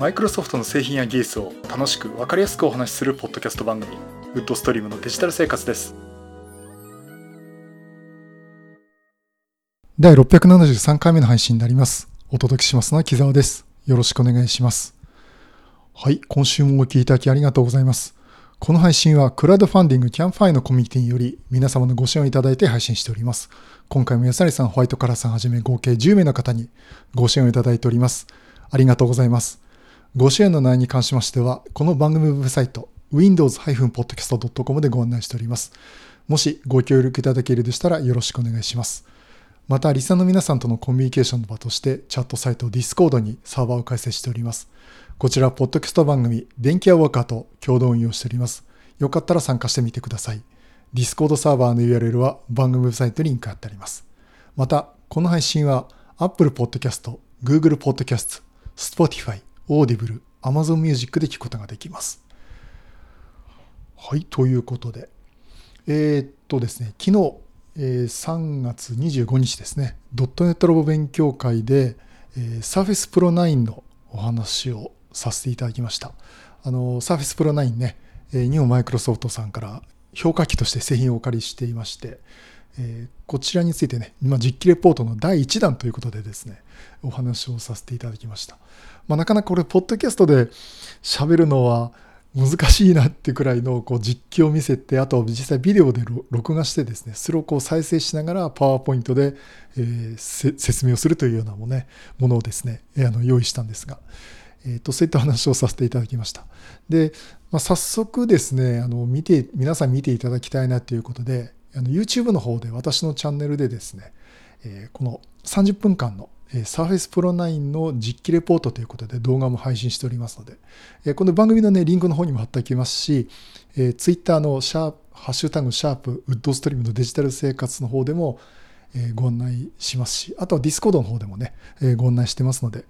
マイクロソフトの製品や技術を楽しく分かりやすくお話しするポッドキャスト番組ウッドストリームのデジタル生活です第673回目の配信になりますお届けしますのは木澤ですよろしくお願いしますはい今週もお聞きいただきありがとうございますこの配信はクラウドファンディングキャンプファイヤーのコミュニティにより皆様のご支援をいただいて配信しております。今回も安成さん、ホワイトカラーさんはじめ合計10名の方にご支援をいただいております。ありがとうございます。ご支援の内容に関しましては、この番組ウェブサイト、windows-podcast.com でご案内しております。もしご協力いただけるでしたらよろしくお願いします。また、リサの皆さんとのコミュニケーションの場として、チャットサイト Discord にサーバーを開設しております。こちら、ポッドキャスト番組、電気屋ウォーカーと共同運用しております。よかったら参加してみてください。Discord サーバーの URL は番組ウェブサイトにリンク貼ってあります。また、この配信は Apple Podcast、Google Podcast、Spotify、Audible、Amazon Music で聞くことができます。はい、ということで。えー、っとですね、昨日、えー、3月25日ですね、ドットネットロボ勉強会で、えー、Surface Pro 9のお話をさせていただきました。あの、Surface Pro 9ね、日本マイクロソフトさんから評価機として製品をお借りしていまして、えー、こちらについてね、今実機レポートの第1弾ということでですね、お話をさせていただきました。まあ、なかなかこれ、ポッドキャストで喋るのは難しいなってくらいのこう実機を見せて、あと実際ビデオで録画してですね、それをこう再生しながらパワーポイントで、えー、説明をするというようなも,、ね、ものをですね、あの用意したんですが、えーと、そういった話をさせていただきました。で、まあ、早速ですね、あの見て皆さん見ていただきたいなということで、の YouTube の方で私のチャンネルでですね、えー、この30分間の Surface Pro 9の実機レポートということで動画も配信しておりますので、この番組のね、リンクの方にも貼っておきますし、Twitter のシャープ、ハッシュタグシャープ、ウッドストリームのデジタル生活の方でもご案内しますし、あとは Discord の方でもね、ご案内してますので、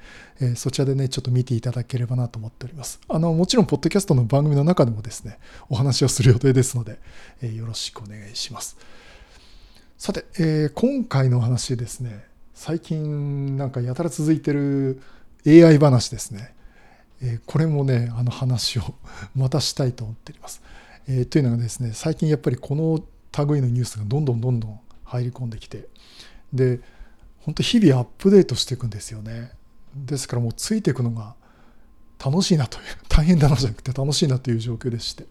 そちらでね、ちょっと見ていただければなと思っております。あの、もちろん、ポッドキャストの番組の中でもですね、お話をする予定ですので、よろしくお願いします。さて、今回のお話ですね、最近なんかやたら続いてる AI 話ですね。えー、これもね、あの話を またしたいと思っております。えー、というのがですね、最近やっぱりこの類のニュースがどんどんどんどん入り込んできて、で、本当日々アップデートしていくんですよね。ですからもうついていくのが楽しいなという、大変だなじゃなくて楽しいなという状況でして。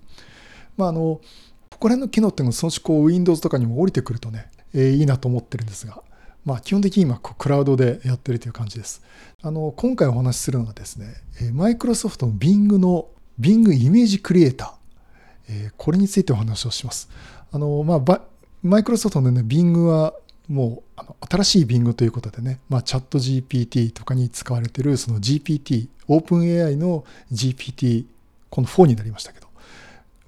まああの、ここら辺の機能っていうのはそのうこう Windows とかにも降りてくるとね、えー、いいなと思ってるんですが、まあ、基本的に今クラウドでやってるという感じです。あの今回お話しするのはですね、マイクロソフトの Bing の Bing イメージクリエイター、これについてお話をします。あのまあ、マイクロソフトのね、Bing はもうあの新しい Bing ということでね、まあ、チャット GPT とかに使われているその GPT、OpenAI の GPT、この4になりましたけど、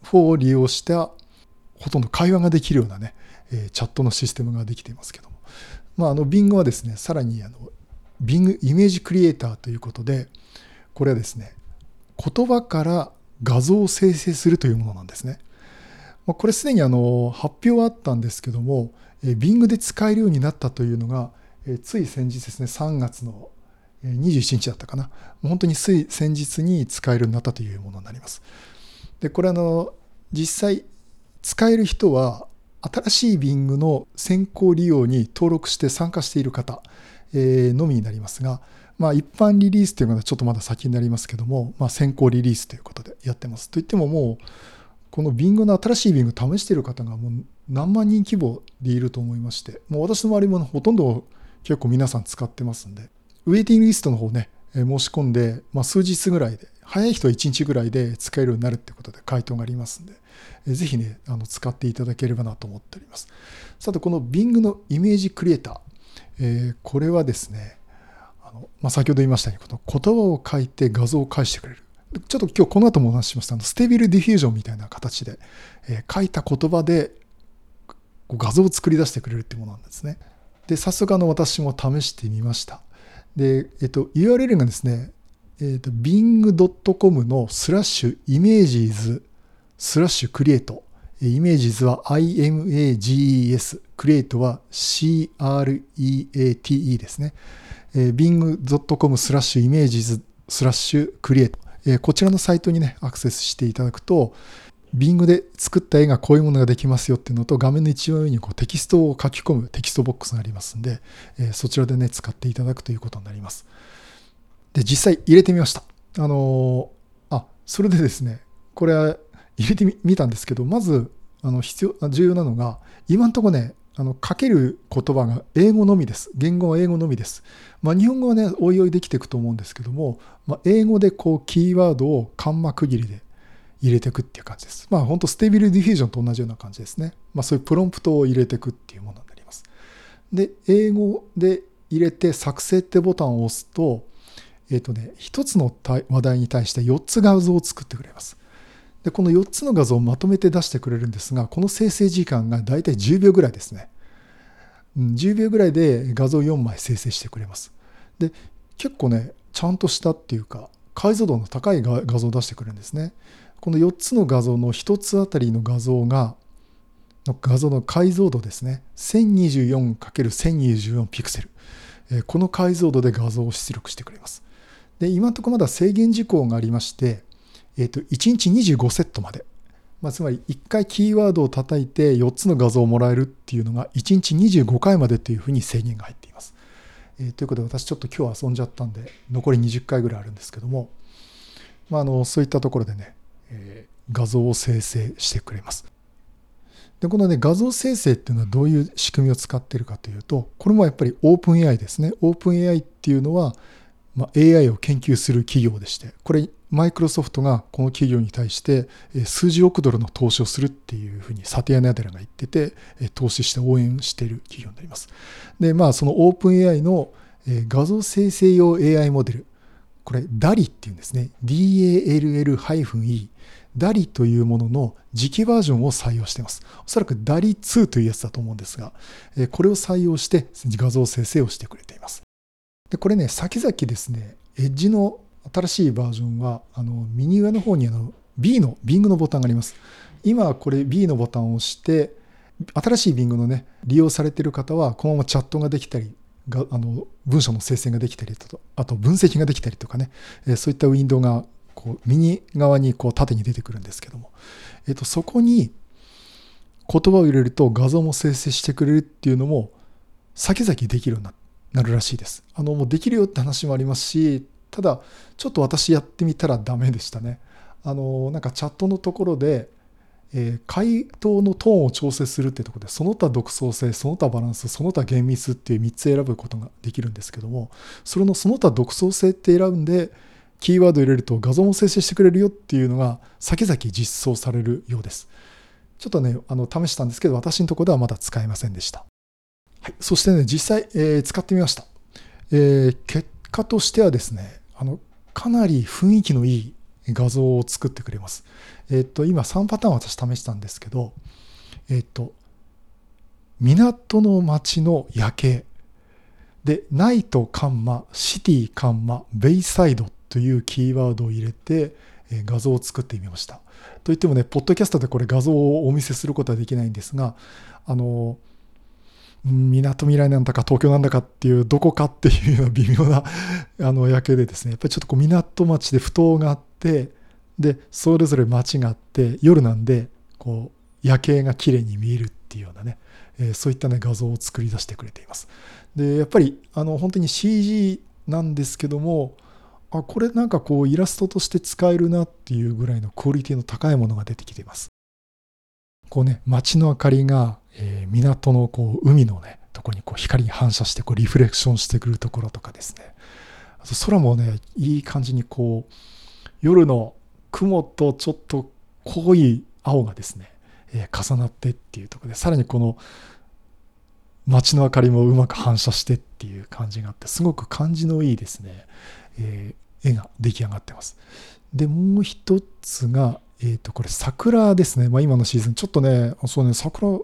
4を利用したほとんど会話ができるようなね、チャットのシステムができていますけども、まあ、あの Bing はですね、さらにあの Bing イメージクリエイターということで、これはですね、言葉から画像を生成するというものなんですね。まあ、これすでにあの発表はあったんですけども、Bing で使えるようになったというのが、つい先日ですね、3月の21日だったかな。本当につい先日に使えるようになったというものになります。で、これあの、実際使える人は新しい Bing の先行利用に登録して参加している方、えのみになりますが、まあ、一般リリースというのはちょっとまだ先になりますけども、まあ、先行リリースということでやってます。といってももう、この Bing の新しい Bing 試している方がもう何万人規模でいると思いまして、もう私の周りもほとんど結構皆さん使ってますんで、ウェイティングリストの方ね、申し込んで、まあ、数日ぐらいで、早い人は1日ぐらいで使えるようになるってことで回答がありますんで、ぜひね、あの使っていただければなと思っております。さて、この Bing のイメージクリエイター、えー、これはですね、あのまあ、先ほど言いましたように、この言葉を書いて画像を返してくれる。ちょっと今日この後もお話ししますあの Stable Diffusion みたいな形で、えー、書いた言葉で画像を作り出してくれるっていうものなんですね。で、早速あの私も試してみました。で、えっと、URL がですね、えっと、bing.com のスラッシュ images スラッシュ create。images は IMAGES。 create は CREATE ですね。bing.com スラッシュ images スラッシュ create、えー、こちらのサイトにね、アクセスしていただくと、Bing で作った絵がこういうものができますよっていうのと、画面の一番上にこうテキストを書き込むテキストボックスがありますんで、えー、そちらでね、使っていただくということになります。で、実際入れてみました。あのー、あ、それでですね、これ入れてみたんですけど、まず、あの、必要、重要なのが、今んとこね、あの書ける言葉が英語のみです。言語は英語のみです。まあ、日本語はね、おいおいできていくと思うんですけども、まあ、英語でこうキーワードをカンマ区切りで入れていくっていう感じです。まあ本当ステビルディフュージョンと同じような感じですね。まあそういうプロンプトを入れていくっていうものになります。で、英語で入れて作成ってボタンを押すと、えっ、ー、とね、一つの話題に対して4つ画像を作ってくれます。で、この4つの画像をまとめて出してくれるんですが、この生成時間がだいたい10秒ぐらいですね。10秒ぐらいで画像4枚生成してくれます。で、結構ね、ちゃんとしたっていうか、解像度の高い画像を出してくれるんですね。この4つの画像の1つあたりの画像が、の画像の解像度ですね。1024×1024 ピクセル。この解像度で画像を出力してくれます。で、今のところまだ制限事項がありまして、え、ー、と、1日25セットまで。まあ、つまり1回キーワードを叩いて4つの画像をもらえるっていうのが1日25回までというふうに制限が入っています。えー、ということで私ちょっと今日遊んじゃったんで残り20回ぐらいあるんですけども、まあ、あのそういったところでねえ画像を生成してくれます。で、このね、画像生成っていうのはどういう仕組みを使っているかというと、これもやっぱり OpenAI ですね。OpenAI っていうのは、まあ、AI を研究する企業でして、これ、マイクロソフトがこの企業に対して数十億ドルの投資をするっていうふうにサティア・ナデラが言ってて、投資して応援している企業になります。で、まあ、その OpenAI の画像生成用 AI モデル、これ DALI っていうんですね。DALL-E。DALI というものの次期バージョンを採用しています。おそらく DALI2 というやつだと思うんですが、これを採用して画像生成をしてくれています。でこれね、先々ですね、エッジの新しいバージョンは、あの右上の方にあの B の Bing のボタンがあります。今これ B のボタンを押して、新しい Bing のね、利用されてる方は、このままチャットができたり、があの文章の生成ができたりとあと分析ができたりとかね、えそういったウィンドウがこう右側にこう縦に出てくるんですけども、えっと、そこに言葉を入れると画像も生成してくれるっていうのも先々できるようになっなるらしいです。あのもうできるよって話もありますしただちょっと私やってみたらダメでしたね。あのなんかチャットのところでえー、回答のトーンを調整するってとこでその他独創性その他バランスその他厳密っていう3つ選ぶことができるんですけどもそれのその他独創性って選んでキーワード入れると画像も生成してくれるよっていうのが先々実装されるようですちょっとねあの試したんですけど私のとこではまだ使えませんでした、はい、そしてね実際、えー、使ってみました、えー、結果としてはですねあのかなり雰囲気のいい画像を作ってくれます。えっと、今3パターン私試したんですけど、えっと、港の街の夜景。で、ナイトカンマ、シティカンマ、ベイサイドというキーワードを入れて、え画像を作ってみました。といってもね、ポッドキャストでこれ画像をお見せすることはできないんですが、あの、みなとみらいなんだか東京なんだかっていうどこかっていうような微妙な あの夜景でですねやっぱりちょっとこう港町で埠頭があってでそれぞれ街があって夜なんでこう夜景が綺麗に見えるっていうようなね、えー、そういったね画像を作り出してくれています。でやっぱりあの本当に CG なんですけどもあこれなんかこうイラストとして使えるなっていうぐらいのクオリティの高いものが出てきています。こうね街の明かりが、えー、港のこう海のねとこにこう光に反射してこうリフレクションしてくるところとかですね。あと空もねいい感じにこう夜の雲とちょっと濃い青がですね、えー、重なってっていうところでさらにこの街の明かりもうまく反射してっていう感じがあってすごく感じのいいですね、えー、絵が出来上がってます。でもう一つが、えっ、ー、とこれ桜ですね、まあ、今のシーズン。ちょっとねそうね桜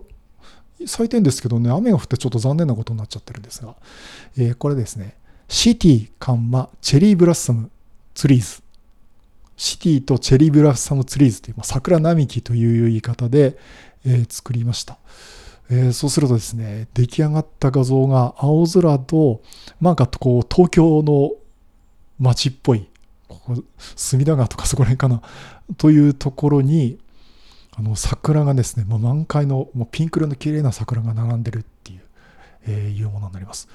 咲いてんですけどね雨が降ってちょっと残念なことになっちゃってるんですが、えー、これですね。シティカンマチェリーブラッサムツリーズ。シティとチェリーブラッサムツリーズという、まあ、桜並木という言い方で、えー、作りました。えー、そうするとですね、出来上がった画像が青空と、なんかこう東京の街っぽい、ここ、隅田川とかそこら辺かな、というところに、あの桜がですね、もう満開のもうピンク色の綺麗な桜が並んでるっていう、えー、いうものになります。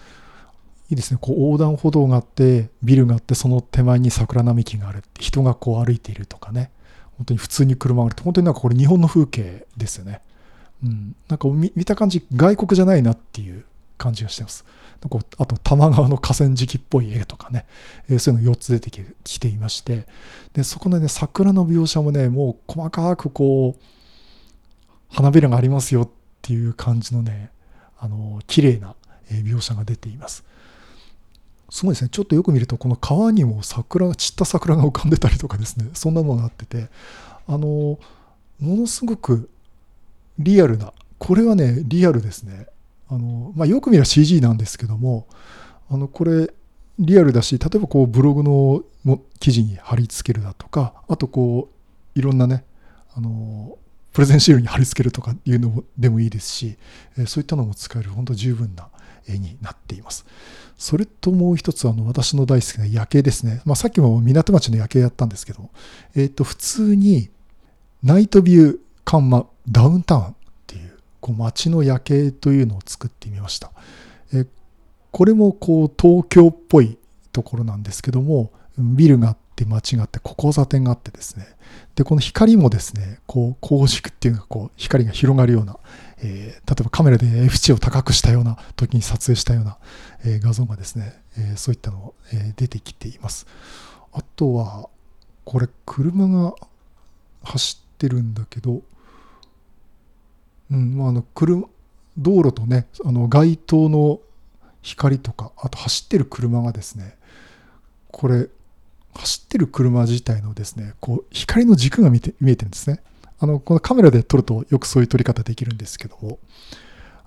いいですね、こう横断歩道があって、ビルがあって、その手前に桜並木がある人がこう歩いているとかね、本当に普通に車があるって、本当になんかこれ日本の風景ですよね。うん、なんか見た感じ、外国じゃないなっていう感じがしてます。あと、多摩川の河川敷っぽい絵とかね、えー、そういうの4つ出てきていまして、で、そこのね、桜の描写もね、もう細かくこう、花びらがありますよっていう感じのね、あの、綺麗な描写が出ています。すごいですね。ちょっとよく見ると、この川にも桜、散った桜が浮かんでたりとかですね、そんなのがあってて、あの、ものすごくリアルな、これはね、リアルですね。あの、まあ、よく見れば CG なんですけども、あの、これ、リアルだし、例えばこう、ブログの記事に貼り付けるだとか、あとこう、いろんなね、あの、プレゼンシールに貼り付けるとかいうのでもいいですし、そういったのも使える本当十分な絵になっています。それともう一つあの私の大好きな夜景ですね。まあ、さっきも港町の夜景やったんですけど、え、ー、と普通にナイトビューカンマダウンタウンこう街の夜景というのを作ってみました。えこれもこう東京っぽいところなんですけどもビルがあって街があって交差点があってですねでこの光もですねこう光軸っていうのがこう光が広がるような、えー、例えばカメラで F 値を高くしたような時に撮影したような、えー、画像がですね、えー、そういったのが、え出てきていますあとはこれ車が走ってるんだけどうんまあ、あの車道路とねあの街灯の光とかあと走ってる車がですねこれ走ってる車自体のですねこう光の軸が見て見えてるんですね。あのこのカメラで撮るとよくそういう撮り方できるんですけども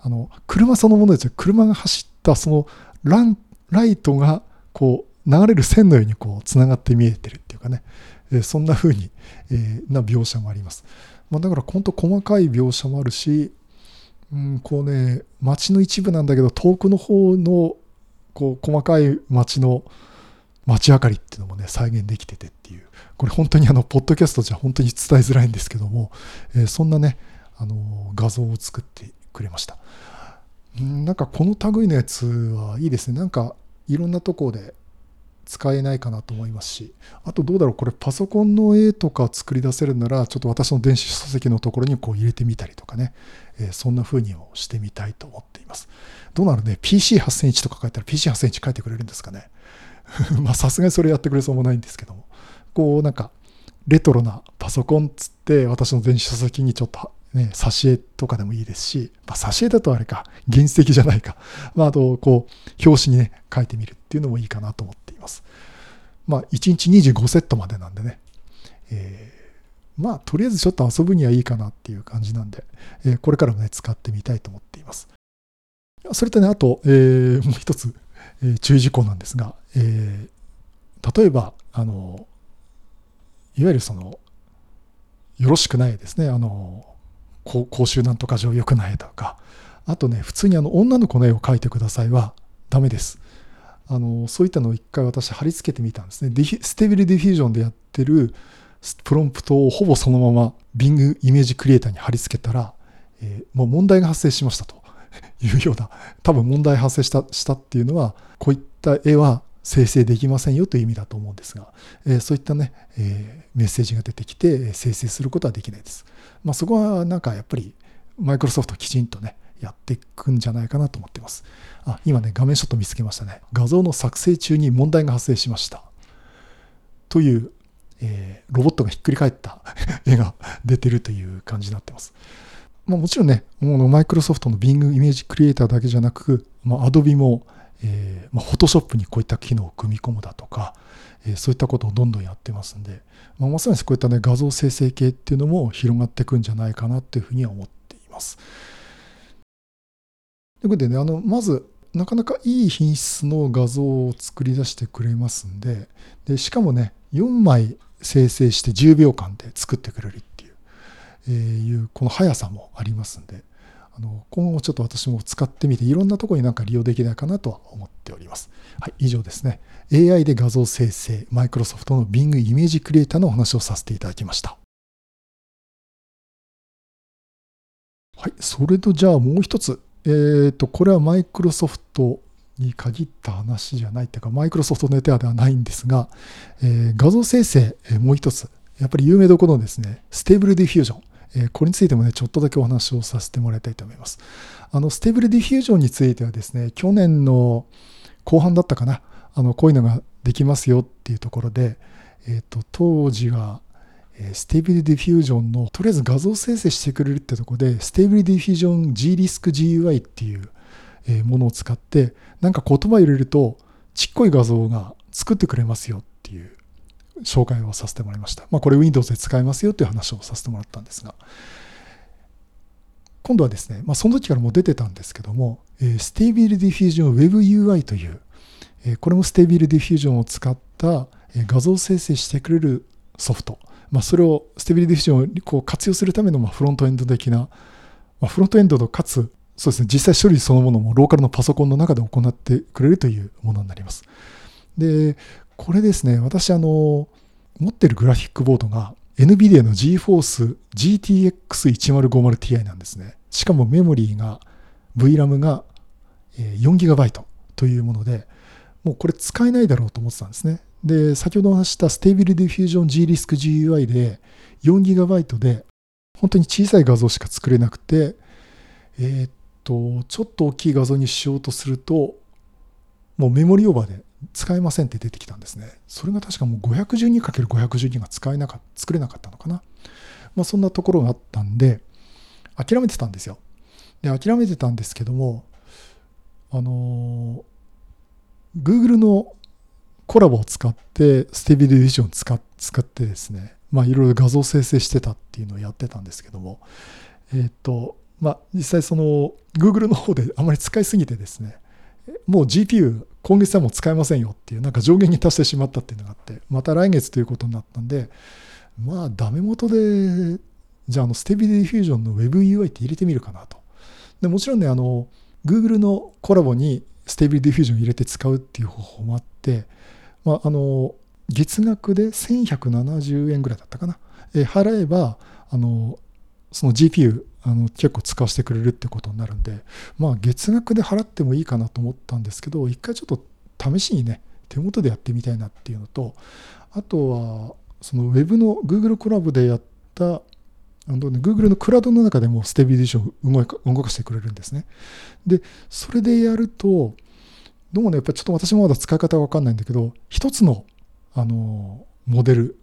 あの車そのものですよ。車が走ったそのランライトがこう流れる線のようにこうつながって見えてるっていうかね、えそんな風に、え、な描写もあります。まあ、だから本当細かい描写もあるし、うん、こうね街の一部なんだけど遠くの方のこう細かい街の街明かりっていうのもね再現できててっていう。これ本当にあのポッドキャストじゃ本当に伝えづらいんですけども、えー、そんなねあの画像を作ってくれました。なんかこの類のやつはいいですね。なんかいろんなとこで使えないかなと思いますし、あとどうだろう、これパソコンの絵とか作り出せるなら、ちょっと私の電子書籍のところにこう入れてみたりとかね、えー、そんな風にもしてみたいと思っています。どうなるね、PC8001 とか書いたら PC8001 書いてくれるんですかね？まあさすがにそれやってくれそうもないんですけども、こうなんか、レトロなパソコンつって私の電子書籍にちょっとね、挿絵とかでもいいですし、まあ、挿絵だとあれか、原石じゃないか。まあ、あと、こう、表紙にね、書いてみるっていうのもいいかなと思ってます。まあ、1日25セットまでなんでね、えー、まあ、とりあえずちょっと遊ぶにはいいかなっていう感じなんで、えー、これからもね、使ってみたいと思っています。それとね、あと、えー、もう一つ、えー、注意事項なんですが、えー、例えば、あの、いわゆるその、よろしくないですね、あの、公衆なんとか上良くないとか、あとね、普通にあの女の子の絵を描いてくださいはダメです。あのそういったのを一回私貼り付けてみたんですね。ステビルディフュージョンでやってるプロンプトをほぼそのまま Bing イメージクリエイターに貼り付けたら、えー、もう問題が発生しましたと いうような、多分問題発生したしたっていうのは、こういった絵は生成できませんよという意味だと思うんですが、えー、そういったね、えー、メッセージが出てきて生成することはできないです。まあ、そこはなんかやっぱりマイクロソフトきちんとね、やっていくんじゃないかなと思ってます。あ、今ね、画面ショット見つけましたね。画像の作成中に問題が発生しました。という、えー、ロボットがひっくり返った 絵が出てるという感じになってます。まあ、もちろんね、マイクロソフトの Bing イメージクリエイターだけじゃなく、まあ、Adobe も、えーまあ、Photoshop にこういった機能を組み込むだとか、えー、そういったことをどんどんやってますんで、まあ、まさにこういったね、画像生成系っていうのも広がっていくんじゃないかなっていうふうには思っています。ということでね、あの、まず、なかなかいい品質の画像を作り出してくれますんで、でしかもね、4枚生成して10秒間で作ってくれるっていう、えー、いうこの速さもありますんで、あの今後ちょっと私も使ってみていろんなとこになんか利用できないかなとは思っております。はい、以上ですね。AI で画像生成、マイクロソフトの Bing イメージクリエイターのお話をさせていただきました。はい、それとじゃあもう一つ。えっ、ー、と、これはマイクロソフトに限った話じゃないっていうか、マイクロソフトネタではないんですが、えー、画像生成、えー、もう一つ。やっぱり有名どころのですね、 Stable Diffusion。えこれについてもね、ちょっとだけお話をさせてもらいたいと思います。あの、 Stable Diffusion についてはですね、去年の後半だったかな、あの、こういうのができますよっていうところで、えっ、と、当時は、Stable Diffusion の、とりあえず画像生成してくれるってとこで、 Stable Diffusion GRisk GUI っていう、ものを使って、なんか言葉入れると、ちっこい画像が作ってくれますよっていう紹介をさせてもらいました。まあ、これ Windows で使えますよという話をさせてもらったんですが、今度はですね、まあ、その時からもう出てたんですけども、えー、Stable Diffusion WebUI という、これも Stable Diffusion を使った、画像生成してくれるソフト、まあ、それを Stable Diffusion をこう活用するためのまフロントエンド的な、まあ、フロントエンドとかつそうですね、実際処理そのものもローカルのパソコンの中で行ってくれるというものになります。で、これですね、私、あの、持ってるグラフィックボードが NVIDIA の GForce GTX1050Ti なんですね。しかもメモリーが VRAM が 4GB というもので、もうこれ使えないだろうと思ってたんですね。で、先ほどお話した Stable Diffusion GRISC GUI で 4GB で本当に小さい画像しか作れなくて、えー、っと、ちょっと大きい画像にしようとすると、もうメモリオーバーで使えませんって出てきたんですね。それが確かもう 512×512 が使えなか作れなかったのかな。まあそんなところがあったんで、諦めてたんですよ。で、諦めてたんですけども、あのー、Google のコラボを使って、ステビルビジョンを使使ってですね、まあいろいろ画像生成してたっていうのをやってたんですけども、えっ、ー、と、まあ実際その Google の方であまり使いすぎてですね、もう GPU 今月はもう使えませんよっていうなんか上限に達してしまったっていうのがあってまた来月ということになったんでまあダメ元でじゃああのステビディフュージョンの WebUI って入れてみるかなと。でもちろんねあの Google のコラボにステビディフュージョン入れて使うっていう方法もあって、まあ、あの月額で1170円ぐらいだったかな、え払えばあのその GPU あの結構使わせてくれるってことになるんで、まあ月額で払ってもいいかなと思ったんですけど、一回ちょっと試しにね、手元でやってみたいなっていうのと、あとは、その Web の Google コラボでやった、あのね、Google のクラウドの中でもステビディションを動かしてくれるんですね。で、それでやると、どうもね、やっぱちょっと私もまだ使い方がわかんないんだけど、一つの、あの、モデル、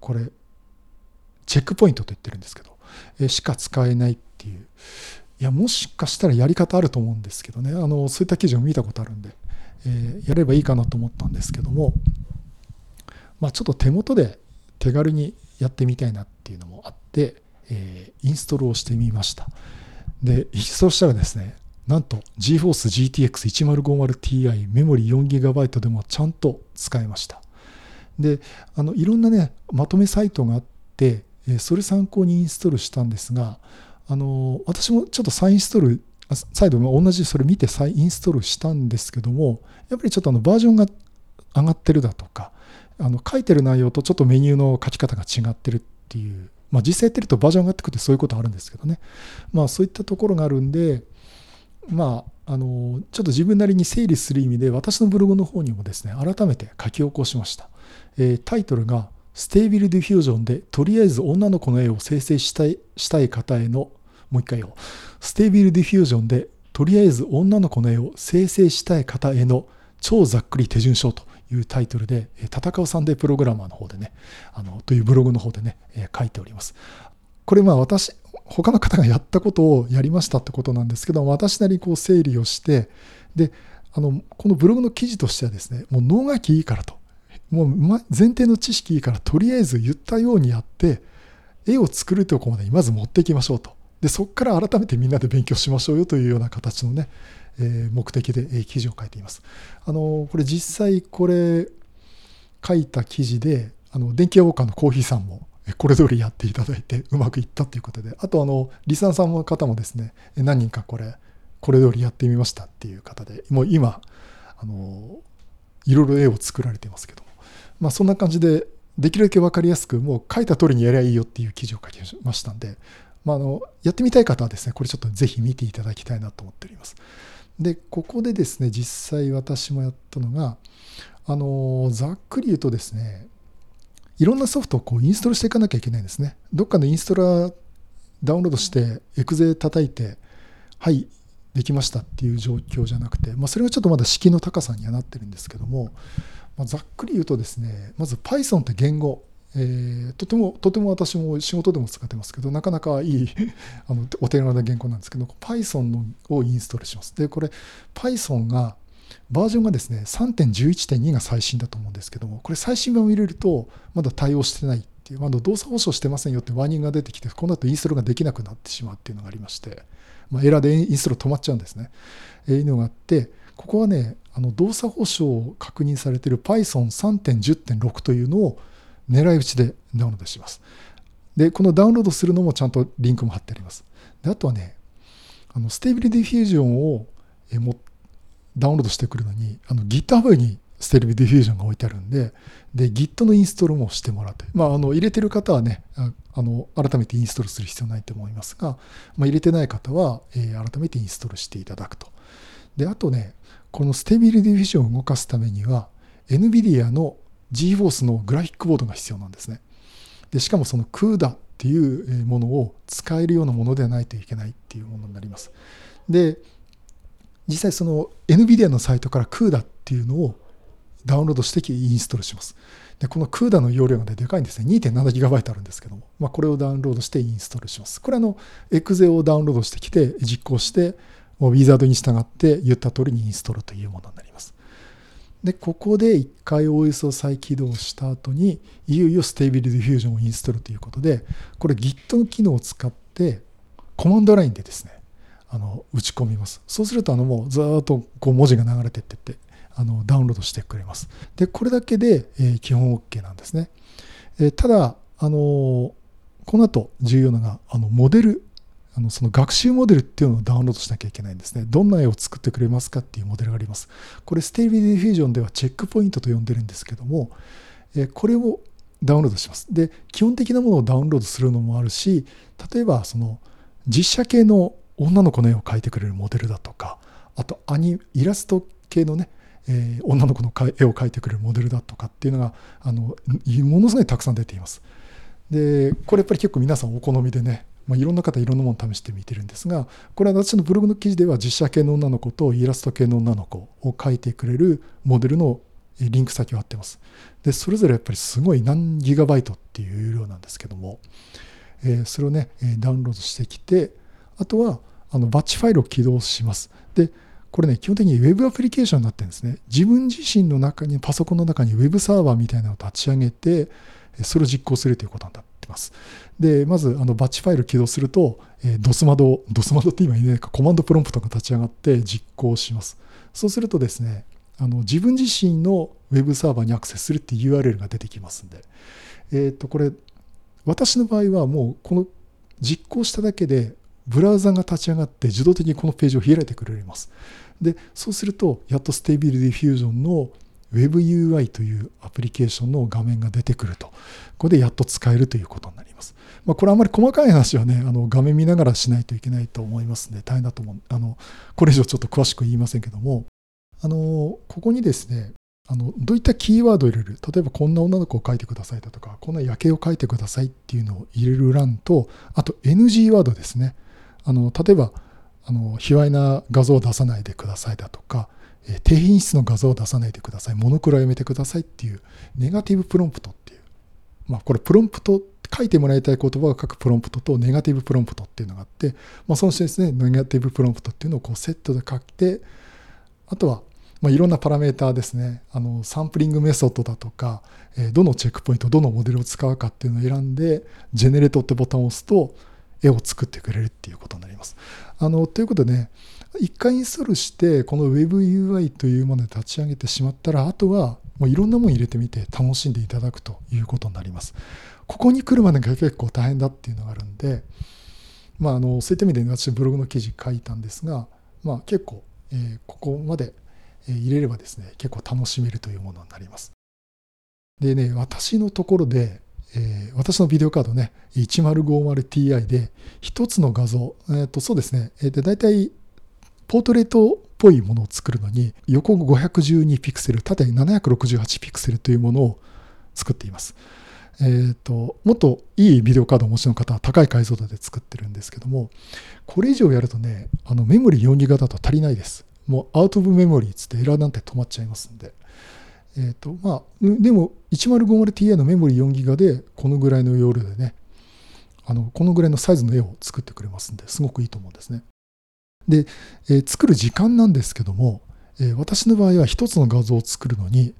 これ、チェックポイントと言ってるんですけど、えしか使えないっていう。いや、もしかしたらやり方あると思うんですけどね、あのそういった記事を見たことあるんで、えー、やればいいかなと思ったんですけども、まあ、ちょっと手元で手軽にやってみたいなっていうのもあって、えー、インストールをしてみました。で、インストールしたらですね、なんと GForce GTX 1050Ti メモリ 4GB でもちゃんと使えました。で、あのいろんなね、まとめサイトがあって、それ参考にインストールしたんですが、あの私もちょっと再インストール、再度同じそれ見て再インストールしたんですけども、やっぱりちょっとあのバージョンが上がってるだとか、あの書いてる内容とちょっとメニューの書き方が違ってるっていう、まあ、実際やってるとバージョン上がってくるとそういうことあるんですけどね、まあ、そういったところがあるんで、まあ、あのちょっと自分なりに整理する意味で私のブログの方にもですね改めて書き起こしました、えー、タイトルがステービルディフュージョンでとりあえず女の子の絵を生成したいしたい方へのもう一回よ Stable Diffusion でとりあえず女の子の絵を生成したい方への超ざっくり手順書というタイトルで戦うサンデープログラマーの方でねあのというブログの方でね書いております。これまあ私他の方がやったことをやりましたってことなんですけど私なりにこう整理をしてであのこのブログの記事としてはですねもう能書きいいからと。もう前提の知識いいからとりあえず言ったようにやって絵を作るとこまでにまず持っていきましょうと。でそこから改めてみんなで勉強しましょうよというような形のね、えー、目的で、え、記事を書いています。あのこれ実際これ書いた記事であの電気屋ウォーカーのコーヒーさんもこれ通りやっていただいてうまくいったということで、あとあの、リスナーさんの方もですね、何人かこれ、これ通りやってみましたっていう方で、もう今、あの、いろいろ絵を作られてますけども、まあそんな感じで、できるだけ分かりやすく、もう書いた通りにやりゃいいよっていう記事を書きましたんで、まあ、あのやってみたい方はですね、これちょっとぜひ見ていただきたいなと思っております。で、ここでですね、実際私もやったのが、あのざっくり言うとですね、いろんなソフトをこうインストールしていかなきゃいけないんですね。どっかのインストラダウンロードして、エクゼ叩いて、はい、できましたっていう状況じゃなくて、まあ、それはちょっとまだ敷居の高さにはなってるんですけども、まあ、ざっくり言うとですね、まず Python って言語、えー、とてもとても私も仕事でも使ってますけどなかなかいい あのお手軽な言語なんですけど Python のをインストールしますでこれ Python がバージョンがですね3.11.2が最新だと思うんですけどもこれ最新版を入れるとまだ対応してないっていうまだ動作保証してませんよってワーニングが出てきてこの後インストールができなくなってしまうっていうのがありまして、まあ、エラーでインストール止まっちゃうんですね、えー、いうのがあってここはねあの動作保証を確認されている Python3.10.6 というのを狙い撃ちでダウンロードします。で、このダウンロードするのもちゃんとリンクも貼ってあります。であとはね、あの Stable Diffusion をえもダウンロードしてくるのに、あの GitHub に Stable Diffusion が置いてあるんで、で、Git のインストールもしてもらって、まあ、あの入れてる方はねあ、の改めてインストールする必要ないと思いますが、まあ、入れてない方は、えー、改めてインストールしていただくと。で、あとね、このステビルディフュージョンを動かすためには、NVIDIA の GForce のグラフィックボードが必要なんですね。でしかもその CUDA っていうものを使えるようなものではないといけないっていうものになります。で、実際その NVIDIA のサイトから CUDA っていうのをダウンロードしてインストールします。で、この CUDA の容量が、ね、でかいんですね。2.7GB あるんですけども、まあ、これをダウンロードしてインストールします。これあの、エクゼをダウンロードしてきて実行して、ウィザードに従って言った通りにインストールというものになります。で、ここで一回 OS を再起動した後に、いよいよ Stable Diffusion をインストールということで、これ Git の機能を使って、コマンドラインでですね、あの打ち込みます。そうすると、あのもうずっとこう文字が流れてってって、あのダウンロードしてくれます。で、これだけで、えー、基本 OK なんですね。えー、ただ、あのー、この後重要なのが、あのモデルあのその学習モデルっていうのをダウンロードしなきゃいけないんですね。どんな絵を作ってくれますかっていうモデルがあります。これ、 Stable Diffusion ではチェックポイントと呼んでるんですけども、えこれをダウンロードします。で、基本的なものをダウンロードするのもあるし、例えば、その実写系の女の子の絵を描いてくれるモデルだとか、あとアニイラスト系のね、えー、女の子の絵を描いてくれるモデルだとかっていうのがあのものすごいたくさん出ています。でこれやっぱり結構皆さんお好みでねまあ、いろんな方いろんなもの試してみてるんですがこれは私のブログの記事では実写系の女の子とイラスト系の女の子を描いてくれるモデルのリンク先を貼ってます。でそれぞれやっぱりすごい何ギガバイトっていう量なんですけども、えー、それをねダウンロードしてきてあとはあのバッチファイルを起動します。でこれね、基本的に Web アプリケーションになってるんですね。自分自身の中に、パソコンの中に Web サーバーみたいなのを立ち上げて、それを実行するということになってます。で、まずあのバッチファイルを起動すると、えー、ドスマド、ドスマドって今言えないか、コマンドプロンプトが立ち上がって実行します。そうするとですね、あの自分自身のウェブサーバーにアクセスするっていう URL が出てきますんで、えっ、ー、と、これ、私の場合はもうこの実行しただけで、ブラウザが立ち上がって自動的にこのページを開いてくれます。で、そうすると、やっとステービルディフュージョンの WebUI というアプリケーションの画面が出てくると。ここでやっと使えるということになります。まあ、これあまり細かい話はね、あの画面見ながらしないといけないと思いますので、大変だと思う。あの、これ以上ちょっと詳しく言いませんけども、あの、ここにですね、あのどういったキーワードを入れる？例えばこんな女の子を描いてくださいだとかこんな夜景を描いてくださいっていうのを入れる欄とあと NG ワードですねあの例えばあの卑猥な画像を出さないでくださいだとかえ低品質の画像を出さないでください。モノクロはやめてくださいっていうネガティブプロンプトっていう。まあこれプロンプト、書いてもらいたい言葉を書くプロンプトとネガティブプロンプトっていうのがあって、まあそのしてですね、ネガティブプロンプトっていうのをこうセットで書いて、あとはまあ、いろんなパラメーターですね、あのサンプリングメソッドだとか、えどのチェックポイント、どのモデルを使うかっていうのを選んで、ジェネレートってボタンを押すと、絵を作ってくれるっていうことになります。あのということでね、一回インストールして、この WebUI というもので立ち上げてしまったら、あとはもういろんなもの入れてみて楽しんでいただくということになります。ここに来るまでが結構大変だっていうのがあるんで、まあ、あのそういった意味で私ブログの記事書いたんですが、まあ、結構、えー、ここまで入れればですね結構楽しめるというものになります。でね私のところで、えー、私のビデオカードね 1050Ti で一つの画像、えー、とそうですね、えー、で大体ポートレートっぽいものを作るのに横512ピクセル縦768ピクセルというものを作っています。えーと、もっといいビデオカードをお持ちの方は高い解像度で作ってるんですけどもこれ以上やるとねあのメモリ4ギガだと足りないです。もうアウト・オブ・メモリーつってエラーなんて止まっちゃいますんで。えっ、ー、とまあでも 1050Ti のメモリ4ギガでこのぐらいの容量でねあのこのぐらいのサイズの絵を作ってくれますんですごくいいと思うんですねで、えー、作る時間なんですけども、えー、私の場合は1つの画像を作るのに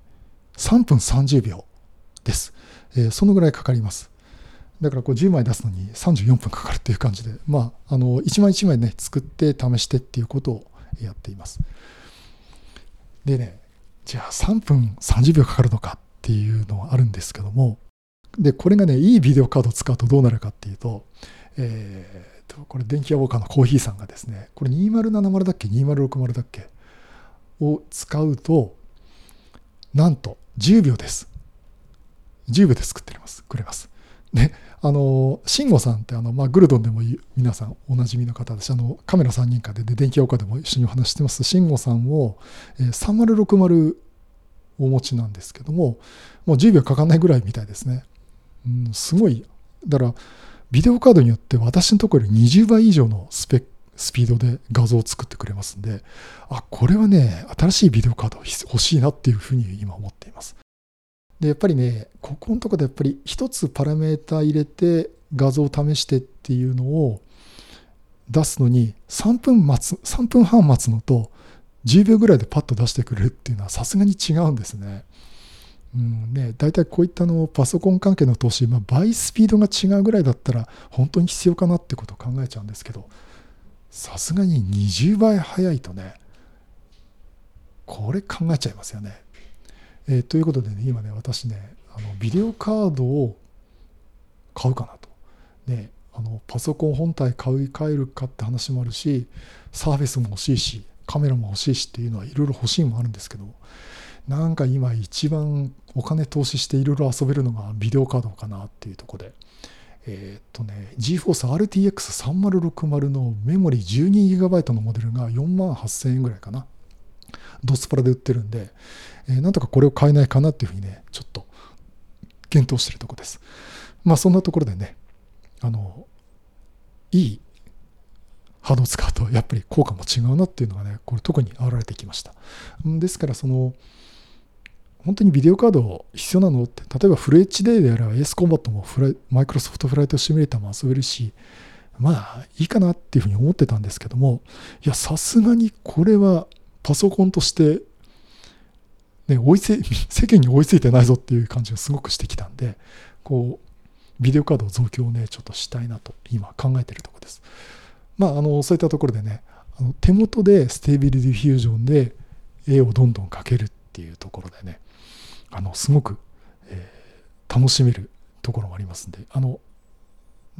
3分30秒です。え、そのぐらいかかります。だからこう10枚出すのに34分かかるっていう感じで、まあ、あの1枚1枚ね、作って試してっていうことをやっています。でね、じゃあ3分30秒かかるのかっていうのはあるんですけども、で、これがね、いいビデオカードを使うとどうなるかっていうと、えーと、これ電気屋ウォーカーのコーヒーさんがですね、これ2070だっけ ?2060 だっけ？を使うと、なんと10秒です。10秒で作ってます。くれます。で、あの、慎吾さんってあの、まあ、グルドンでも皆さんおなじみの方です。あの、カメラ3人かでで、電気屋ウォーカーでも一緒にお話してます。慎吾さんを、えー、3060お持ちなんですけども、もう10秒かかんないぐらいみたいですね。うん、すごい。だから、ビデオカードによって私のところより20倍以上のスペスピードで画像を作ってくれますんで、あ、これはね、新しいビデオカード欲しいなっていうふうに今思っています。で、やっぱりね、ここのところでやっぱり一つパラメータ入れて画像を試してっていうのを出すのに3分待つ、3分半待つのと10秒ぐらいでパッと出してくれるっていうのはさすがに違うんですね。うんね、大体こういったのパソコン関係の投資、まあ、倍スピードが違うぐらいだったら本当に必要かなってことを考えちゃうんですけどさすがに20倍早いとねこれ考えちゃいますよね。えー、ということでね今ね私ねあのビデオカードを買うかなと。ねあのパソコン本体買い替えるかって話もあるしサービスも欲しいしカメラも欲しいしっていうのはいろいろ欲しいもあるんですけどなんか今一番お金投資していろいろ遊べるのがビデオカードかなっていうとこで。え、っとね、GForce RTX3060 のメモリ 12GB のモデルが4万8000円ぐらいかな。ドスパラで売ってるんで、えー、なんとかこれを買えないかなっていうふうにね、ちょっと検討してるとこです。まあそんなところでね、あの、いいハードを使うとやっぱり効果も違うなっていうのがね、これ特に現れてきました。ですからその、本当にビデオカード必要なの？って、例えばフル HD であれば AS コンバットもマイクロソフトフライトシミュレーターも遊べるし、まあいいかなっていうふうに思ってたんですけども、いや、さすがにこれはパソコンとして、ね、追いつ 世間に追いついてないぞっていう感じがすごくしてきたんで、こう、ビデオカード増強をね、ちょっとしたいなと今考えてるとこです。まあ、あの、そういったところでね、あの手元でステービルディフュージョンで絵をどんどん描けるっていうところでね、あのすごく、えー、楽しめるところもありますんで、あの、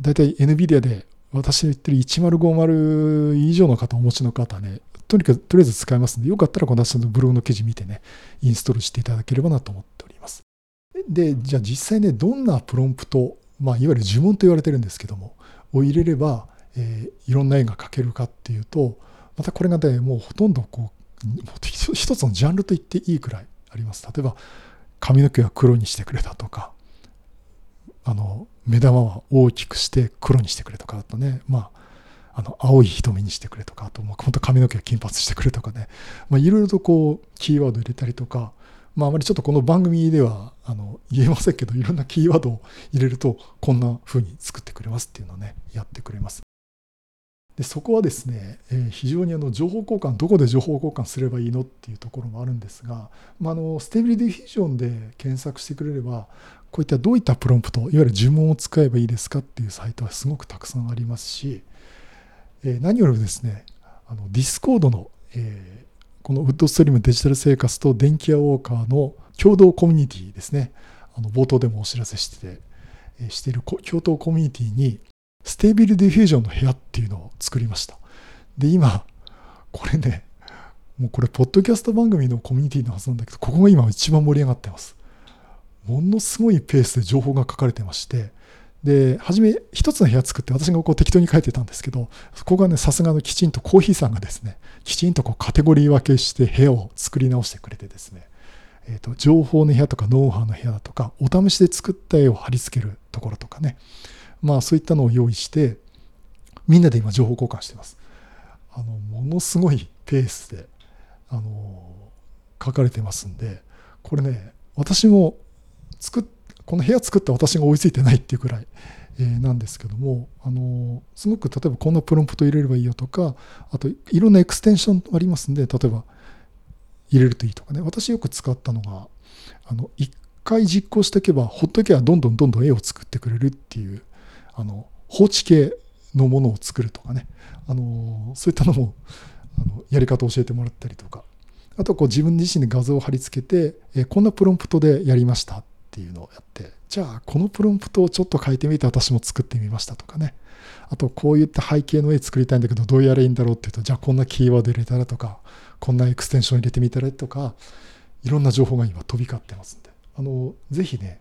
大体 NVIDIA で私の言ってる1050以上の方お持ちの方ね、とにかくとりあえず使えますんで、よかったらこの私のブログの記事見てね、インストールしていただければなと思っております。で、じゃあ実際ね、どんなプロンプト、まあ、いわゆる呪文と言われてるんですけども、を入れれば、えー、いろんな絵が描けるかっていうと、またこれがね、もうほとんどこう、一つのジャンルと言っていいくらいあります。例えば、髪の毛は黒にしてくれたとかあの目玉は大きくして黒にしてくれとかあとねまああの青い瞳にしてくれとかあともう本当髪の毛金髪してくれとかねいろいろとこうキーワード入れたりとかまああまりちょっとこの番組ではあの言えませんけどいろんなキーワードを入れるとこんな風に作ってくれますっていうのをねやってくれます。でそこはですね、えー、非常にあの情報交換どこで情報交換すればいいのっていうところもあるんですが、まあ、あの Stable Diffusion で検索してくれればこういったどういったプロンプトいわゆる呪文を使えばいいですかっていうサイトはすごくたくさんありますし、えー、何よりもですねあの Discord の、えー、このウッドストリームデジタル生活と電気屋ウォーカーの共同コミュニティですね。あの冒頭でもお知らせしてて、えしている共同コミュニティに、ステービルディフュージョンの部屋っていうのを作りました。で、今、これね、もうこれ、ポッドキャスト番組のコミュニティのはずなんだけど、ここが今一番盛り上がってます。ものすごいペースで情報が書かれてまして、で、初め一つの部屋作って私がこう適当に書いてたんですけど、ここがね、さすがのきちんとコーヒーさんがですね、きちんとこうカテゴリー分けして部屋を作り直してくれてですね、えーと、情報の部屋とかノウハウの部屋だとか、お試しで作った絵を貼り付けるところとかね、まあそういったのを用意して、みんなで今情報交換してます。あの、ものすごいペースで、あの、書かれてますんで、これね、私も作ってこの部屋作った私が追いついてないっていうくらい、えー、なんですけども、あのすごく例えばこんなプロンプト入れればいいよとか、あといろんなエクステンションありますんで、例えば入れるといいとかね。私よく使ったのが、あの、一回実行しておけば、ほっとけばどんどんどんどん絵を作ってくれるっていう、あの、放置系のものを作るとかね。あの、そういったのも、あのやり方を教えてもらったりとか。あとこう自分自身で画像を貼り付けて、えこんなプロンプトでやりましたっていうのをやってじゃあこのプロンプトをちょっと変えてみて私も作ってみましたとかね。あとこういった背景の絵作りたいんだけどどうやればいいんだろうっていうとじゃあこんなキーワード入れたらとかこんなエクステンション入れてみたらとかいろんな情報が今飛び交ってますんで。あのぜひね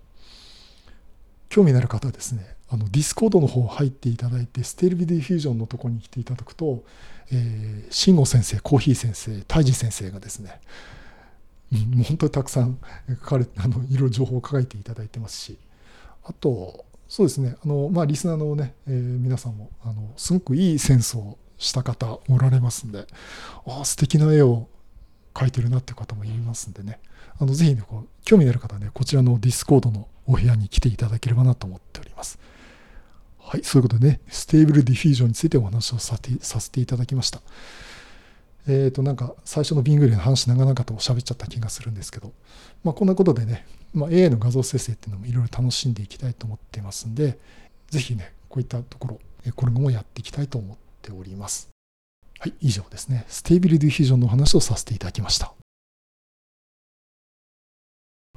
興味のある方はですねあの Discord の方入っていただいて Stable Diffusion のとこに来ていただくと、えー、慎吾先生コーヒー先生泰治先生がですね本当にたくさん書かれあのいろいろ情報を書いていただいてますしあとそうですねあの、まあ、リスナーのね、えー、皆さんもあのすごくいいセンスをした方おられますんでああ素敵な絵を描いてるなっていう方もいますんでねあのぜひねこう興味のある方はねこちらの Discord のお部屋に来ていただければなと思っております。はい、そういうことでね、 Stable Diffusion についてお話をさせていただきました。えっ、ー、と、なんか最初のビングリの話長々と喋っちゃった気がするんですけど、まあ、こんなことでね、まあ、AI の画像生成っていうのもいろいろ楽しんでいきたいと思っていますんで、ぜひね、こういったところ、これもやっていきたいと思っております。はい、以上ですね。 Stable Diffusion の話をさせていただきました。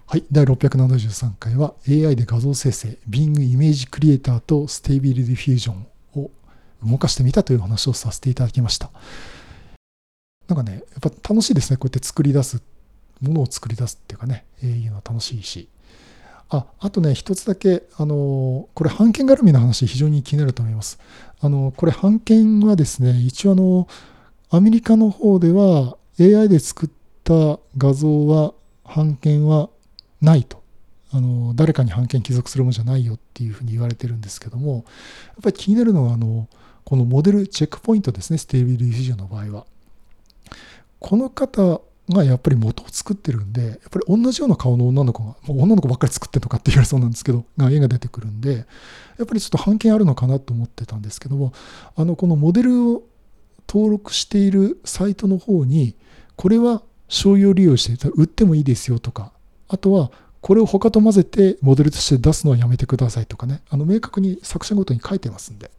はい、第673回は AI で画像生成、Bing イメージクリエイターとステービルディフュージョンを動かしてみたという話をさせていただきました。なんかね、やっぱ楽しいですね。こうやって作り出す、ものを作り出すっていうかね、えいうのは楽しいし。あ、あとね、一つだけ、あの、これ、版権絡みの話、非常に気になると思います。あの、これ、版権はですね、一応、あの、アメリカの方では、AI で作った画像は、版権はないと。あの、誰かに版権帰属するものじゃないよっていうふうに言われてるんですけども、やっぱり気になるのは、あの、このモデルチェックポイントですね、ステービルディフュージョンの場合は。この方がやっぱり元を作ってるんで、やっぱり同じような顔の女の子が、もう女の子ばっかり作ってるのかって言われそうなんですけど、が絵が出てくるんで、やっぱりちょっと半径あるのかなと思ってたんですけども、あの、このモデルを登録しているサイトの方に、これは商用利用して売ってもいいですよとか、あとはこれを他と混ぜてモデルとして出すのはやめてくださいとかね、あの明確に作者ごとに書いてますんで、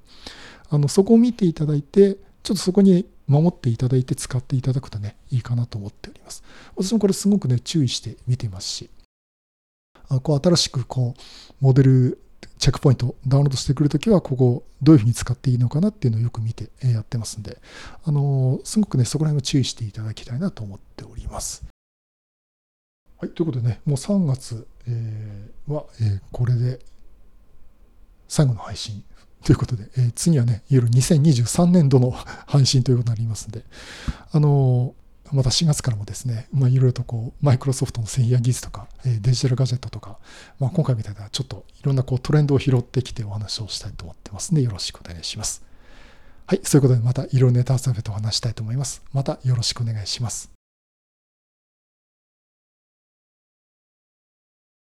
あのそこを見ていただいて、ちょっとそこに守っていただいて使っていただくとね、いいかなと思っております。私もこれすごくね、注意して見てますし、あこう新しくこう、モデルチェックポイントダウンロードしてくるときは、ここどういうふうに使っていいのかなっていうのをよく見てやってますんで、あのすごくね、そこら辺を注意していただきたいなと思っております。はい、ということでね、もう3月、えー、は、えー、これで最後の配信ということで、えー、次はね、いわゆる2023年度の 配信ということになりますので、あのー、また4月からもですね、まあ、いろいろとこう、マイクロソフトの製品技術とか、えー、デジタルガジェットとか、まあ、今回みたいなちょっといろんなこうトレンドを拾ってきてお話をしたいと思ってますので、よろしくお願いします。はい、そういうことでまたいろいろネタ集めてお話したいと思います。またよろしくお願いします。